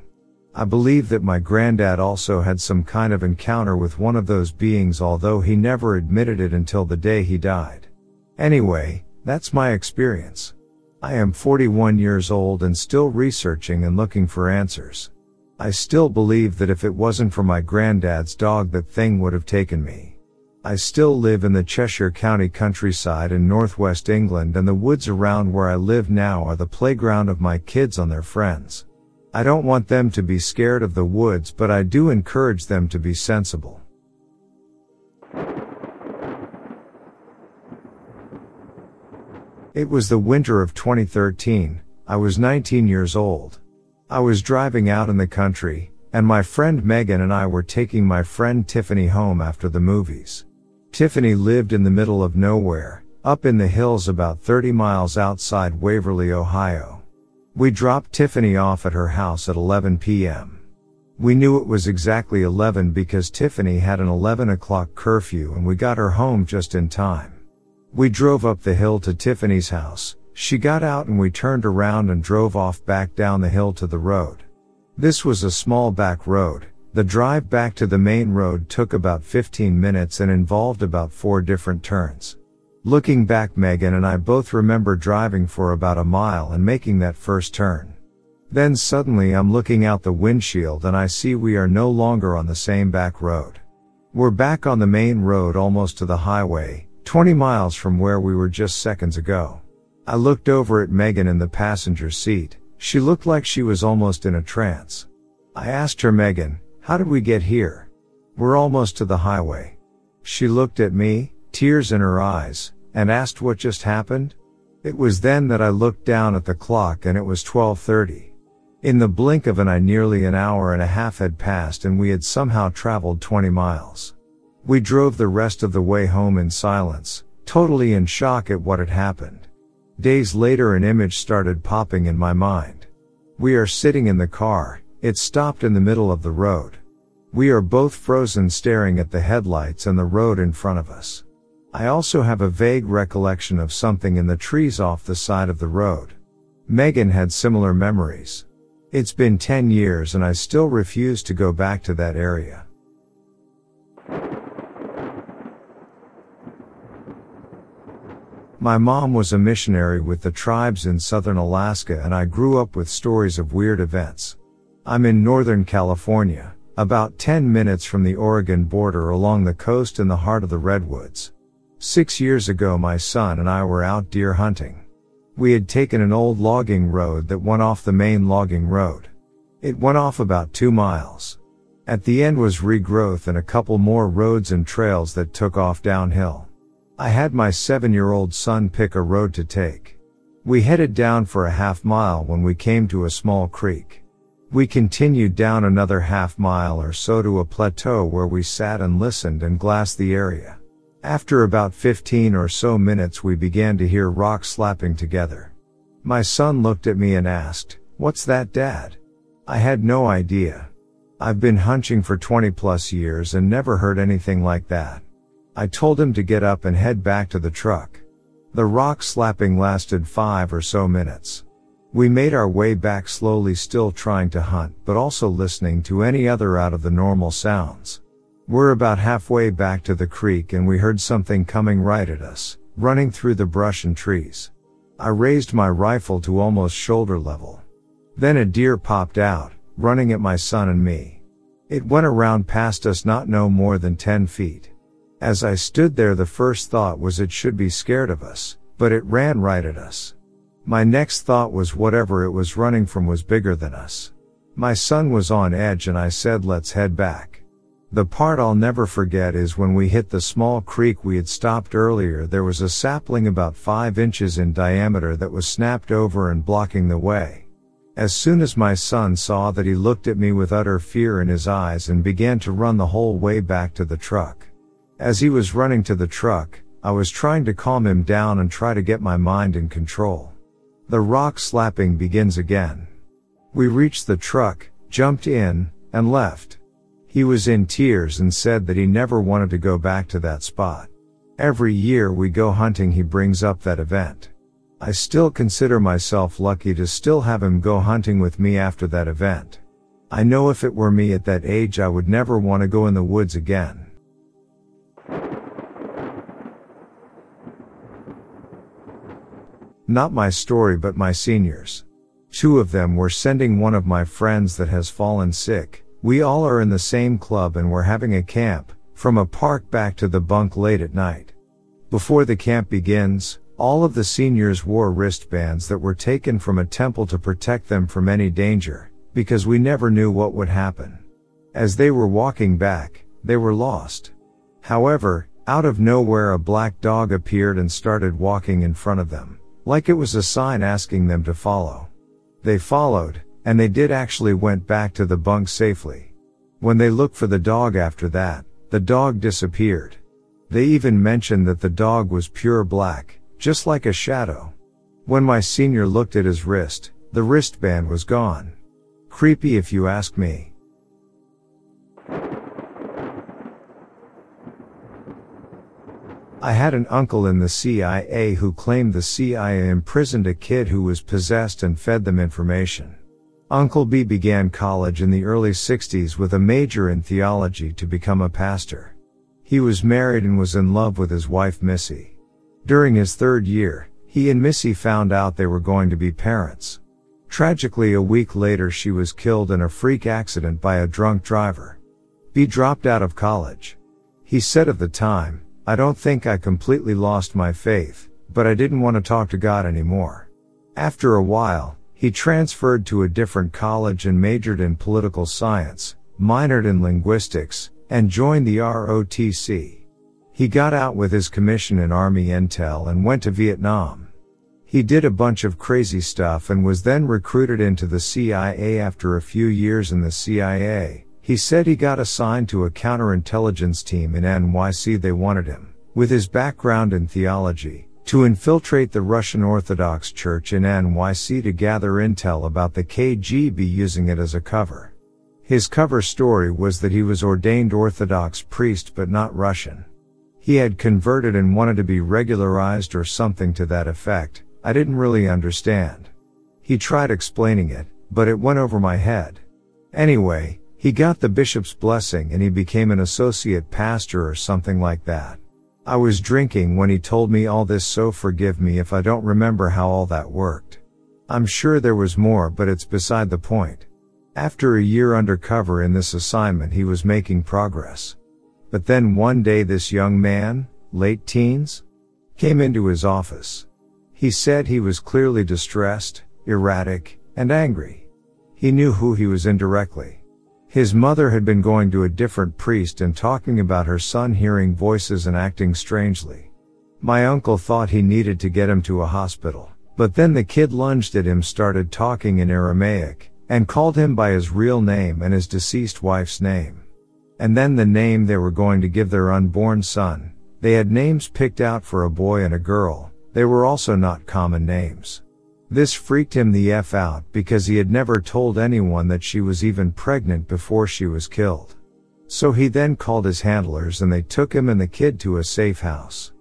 I believe that my granddad also had some kind of encounter with one of those beings although he never admitted it until the day he died. Anyway, that's my experience. I am 41 years old and still researching and looking for answers. I still believe that if it wasn't for my granddad's dog that thing would have taken me. I still live in the Cheshire County countryside in northwest England and the woods around where I live now are the playground of my kids and their friends. I don't want them to be scared of the woods but I do encourage them to be sensible. It was the winter of 2013, I was 19 years old. I was driving out in the country, and my friend Megan and I were taking my friend Tiffany home after the movies. Tiffany lived in the middle of nowhere, up in the hills about 30 miles outside Waverly, Ohio. We dropped Tiffany off at her house at 11 p.m. We knew it was exactly 11 because Tiffany had an 11 o'clock curfew and we got her home just in time. We drove up the hill to Tiffany's house, she got out and we turned around and drove off back down the hill to the road. This was a small back road. The drive back to the main road took about 15 minutes and involved about four different turns. Looking back, Megan and I both remember driving for about a mile and making that first turn. Then suddenly I'm looking out the windshield and I see we are no longer on the same back road. We're back on the main road almost to the highway, 20 miles from where we were just seconds ago. I looked over at Megan in the passenger seat. She looked like she was almost in a trance. I asked her, Megan, how did we get here? We're almost to the highway. She looked at me, tears in her eyes, and asked what just happened. It was then that I looked down at the clock and it was 1230. In the blink of an eye nearly an hour and a half had passed and we had somehow traveled 20 miles. We drove the rest of the way home in silence, totally in shock at what had happened. Days later an image started popping in my mind. We are sitting in the car, it stopped in the middle of the road. We are both frozen staring at the headlights and the road in front of us. I also have a vague recollection of something in the trees off the side of the road. Megan had similar memories. It's been 10 years and I still refuse to go back to that area. My mom was a missionary with the tribes in southern Alaska and I grew up with stories of weird events. I'm in Northern California, about 10 minutes from the Oregon border along the coast in the heart of the Redwoods. Six years ago my son and I were out deer hunting. We had taken an old logging road that went off the main logging road. It went off about two miles. At the end was regrowth and a couple more roads and trails that took off downhill. I had my seven year old son pick a road to take. We headed down for a half mile when we came to a small creek. We continued down another half mile or so to a plateau where we sat and listened and glassed the area. After about 15 or so minutes we began to hear rocks slapping together. My son looked at me and asked, What's that dad? I had no idea. I've been hunching for 20 plus years and never heard anything like that. I told him to get up and head back to the truck. The rock slapping lasted five or so minutes. We made our way back slowly still trying to hunt, but also listening to any other out of the normal sounds. We're about halfway back to the creek and we heard something coming right at us, running through the brush and trees. I raised my rifle to almost shoulder level. Then a deer popped out, running at my son and me. It went around past us not no more than 10 feet. As I stood there the first thought was it should be scared of us, but it ran right at us. My next thought was whatever it was running from was bigger than us. My son was on edge and I said let's head back. The part I'll never forget is when we hit the small creek we had stopped earlier there was a sapling about 5 inches in diameter that was snapped over and blocking the way. As soon as my son saw that he looked at me with utter fear in his eyes and began to run the whole way back to the truck. As he was running to the truck, I was trying to calm him down and try to get my mind in control. The rock slapping begins again. We reached the truck, jumped in, and left. He was in tears and said that he never wanted to go back to that spot. Every year we go hunting he brings up that event. I still consider myself lucky to still have him go hunting with me after that event. I know if it were me at that age I would never want to go in the woods again. Not my story but my seniors. Two of them were sending one of my friends that has fallen sick. We all are in the same club and we're having a camp, from a park back to the bunk late at night. Before the camp begins, all of the seniors wore wristbands that were taken from a temple to protect them from any danger, because we never knew what would happen. As they were walking back, they were lost. However, out of nowhere a black dog appeared and started walking in front of them. Like it was a sign asking them to follow. They followed, and they did actually went back to the bunk safely. When they looked for the dog after that, the dog disappeared. They even mentioned that the dog was pure black, just like a shadow. When my senior looked at his wrist, the wristband was gone. Creepy if you ask me. I had an uncle in the CIA who claimed the CIA imprisoned a kid who was possessed and fed them information. Uncle B began college in the early 60s with a major in theology to become a pastor. He was married and was in love with his wife Missy. During his third year, he and Missy found out they were going to be parents. Tragically a week later she was killed in a freak accident by a drunk driver. B dropped out of college. He said of the time, I don't think I completely lost my faith, but I didn't want to talk to God anymore. After a while, he transferred to a different college and majored in political science, minored in linguistics, and joined the ROTC. He got out with his commission in Army Intel and went to Vietnam. He did a bunch of crazy stuff and was then recruited into the CIA after a few years in the CIA, he said he got assigned to a counterintelligence team in NYC. They wanted him, with his background in theology, to infiltrate the Russian Orthodox Church in NYC to gather intel about the KGB using it as a cover. His cover story was that he was ordained Orthodox priest but not Russian. He had converted and wanted to be regularized or something to that effect. I didn't really understand. He tried explaining it, but it went over my head. Anyway, he got the bishop's blessing and he became an associate pastor or something like that. I was drinking when he told me all this so forgive me if I don't remember how all that worked. I'm sure there was more but it's beside the point. After a year undercover in this assignment he was making progress. But then one day this young man, late teens, came into his office. He said he was clearly distressed, erratic, and angry. He knew who he was indirectly. His mother had been going to a different priest and talking about her son hearing voices and acting strangely. My uncle thought he needed to get him to a hospital, but then the kid lunged at him started talking in Aramaic, and called him by his real name and his deceased wife's name. And then the name they were going to give their unborn son. They had names picked out for a boy and a girl. They were also not common names. This freaked him the F out because he had never told anyone that she was even pregnant before she was killed. So he then called his handlers and they took him and the kid to a safe house.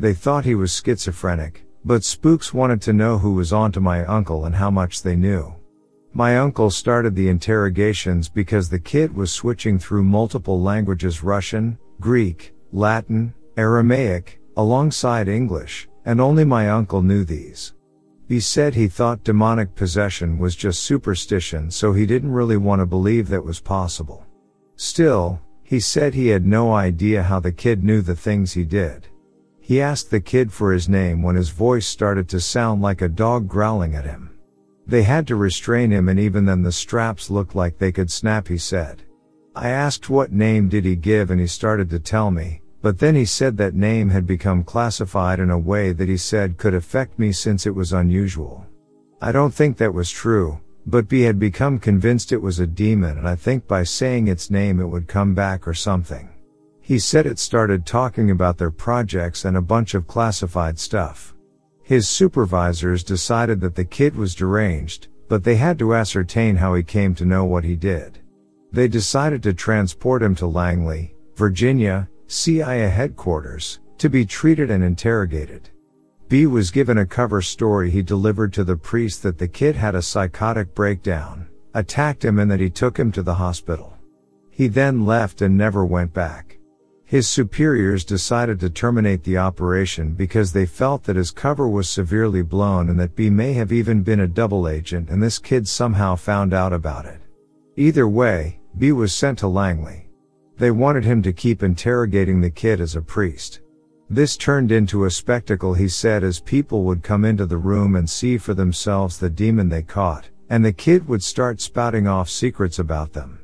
They thought he was schizophrenic, but spooks wanted to know who was onto my uncle and how much they knew. My uncle started the interrogations because the kid was switching through multiple languages Russian, Greek, Latin, Aramaic, alongside English, and only my uncle knew these. He said he thought demonic possession was just superstition so he didn't really want to believe that was possible. Still, he said he had no idea how the kid knew the things he did. He asked the kid for his name when his voice started to sound like a dog growling at him. They had to restrain him and even then the straps looked like they could snap, he said. I asked what name did he give and he started to tell me, but then he said that name had become classified in a way that he said could affect me since it was unusual. I don't think that was true, but B had become convinced it was a demon and I think by saying its name it would come back or something. He said it started talking about their projects and a bunch of classified stuff. His supervisors decided that the kid was deranged, but they had to ascertain how he came to know what he did. They decided to transport him to Langley, Virginia, CIA headquarters, to be treated and interrogated. B was given a cover story he delivered to the priest that the kid had a psychotic breakdown, attacked him and that he took him to the hospital. He then left and never went back. His superiors decided to terminate the operation because they felt that his cover was severely blown and that B may have even been a double agent and this kid somehow found out about it. Either way, B was sent to Langley. They wanted him to keep interrogating the kid as a priest. This turned into a spectacle he said as people would come into the room and see for themselves the demon they caught, and the kid would start spouting off secrets about them.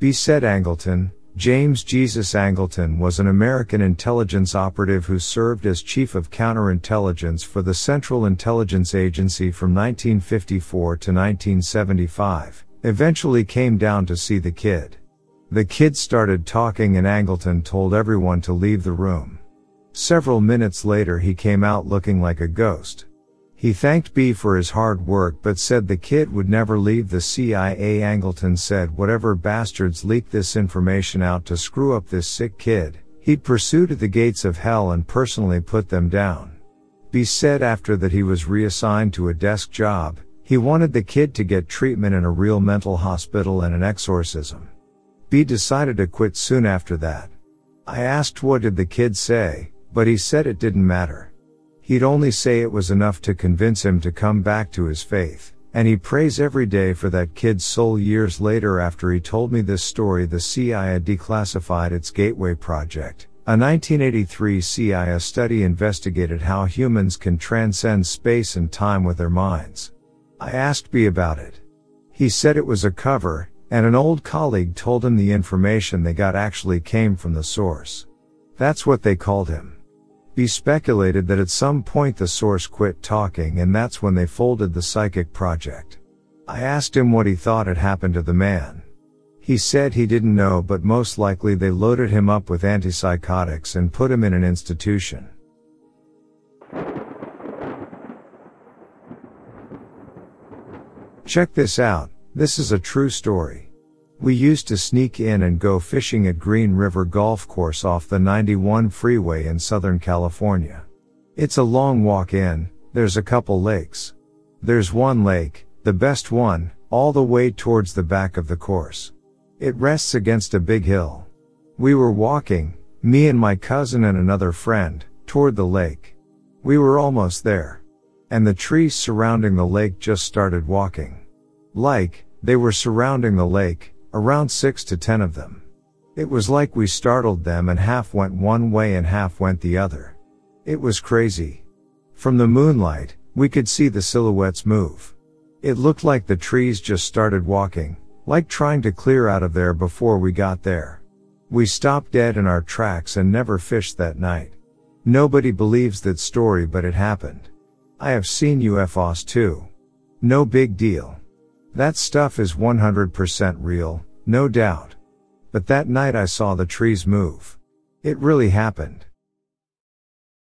B said Angleton, James Jesus Angleton was an American intelligence operative who served as Chief of Counterintelligence for the Central Intelligence Agency from 1954 to 1975, eventually came down to see the kid. The kid started talking and Angleton told everyone to leave the room. Several minutes later he came out looking like a ghost. He thanked B for his hard work but said the kid would never leave the CIA. Angleton said whatever bastards leaked this information out to screw up this sick kid, he'd pursue to the gates of hell and personally put them down. B said after that he was reassigned to a desk job, he wanted the kid to get treatment in a real mental hospital and an exorcism. B decided to quit soon after that. I asked what did the kid say, but he said it didn't matter. He'd only say it was enough to convince him to come back to his faith, and he prays every day for that kid's soul years later after he told me this story the CIA declassified its Gateway Project. A 1983 CIA study investigated how humans can transcend space and time with their minds. I asked B about it. He said it was a cover, and an old colleague told him the information they got actually came from the source. That's what they called him. He speculated that at some point the source quit talking and that's when they folded the psychic project. I asked him what he thought had happened to the man. He said he didn't know but most likely they loaded him up with antipsychotics and put him in an institution. Check this out, this is a true story. We used to sneak in and go fishing at Green River Golf Course off the 91 freeway in Southern California. It's a long walk in, there's a couple lakes. There's one lake, the best one, all the way towards the back of the course. It rests against a big hill. We were walking, me and my cousin and another friend, toward the lake. We were almost there. And the trees surrounding the lake just started walking. Like, they were surrounding the lake, around six to ten of them. It was like we startled them and half went one way and half went the other. It was crazy. From the moonlight, we could see the silhouettes move. It looked like the trees just started walking, like trying to clear out of there before we got there. We stopped dead in our tracks and never fished that night. Nobody believes that story but it happened. I have seen UFOs too. No big deal. That stuff is 100% real, no doubt. But that night I saw the trees move. It really happened.